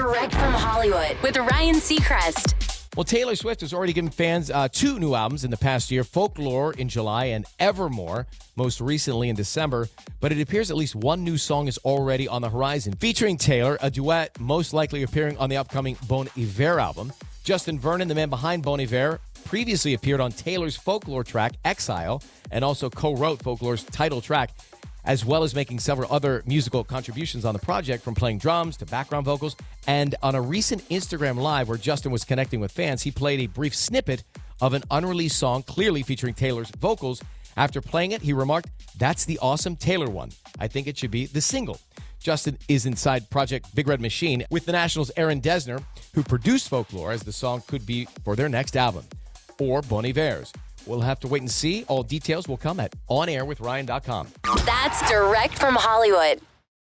Direct from Hollywood with Ryan Seacrest. Well, Taylor Swift has already given fans uh, two new albums in the past year Folklore in July and Evermore, most recently in December. But it appears at least one new song is already on the horizon. Featuring Taylor, a duet most likely appearing on the upcoming Bon Iver album. Justin Vernon, the man behind Bon Iver, previously appeared on Taylor's folklore track, Exile, and also co wrote Folklore's title track as well as making several other musical contributions on the project, from playing drums to background vocals. And on a recent Instagram Live where Justin was connecting with fans, he played a brief snippet of an unreleased song, clearly featuring Taylor's vocals. After playing it, he remarked, That's the awesome Taylor one. I think it should be the single. Justin is inside Project Big Red Machine with the National's Aaron Dessner, who produced Folklore, as the song could be for their next album, or Bon Iver's. We'll have to wait and see. All details will come at onairwithryan.com. That's direct from Hollywood.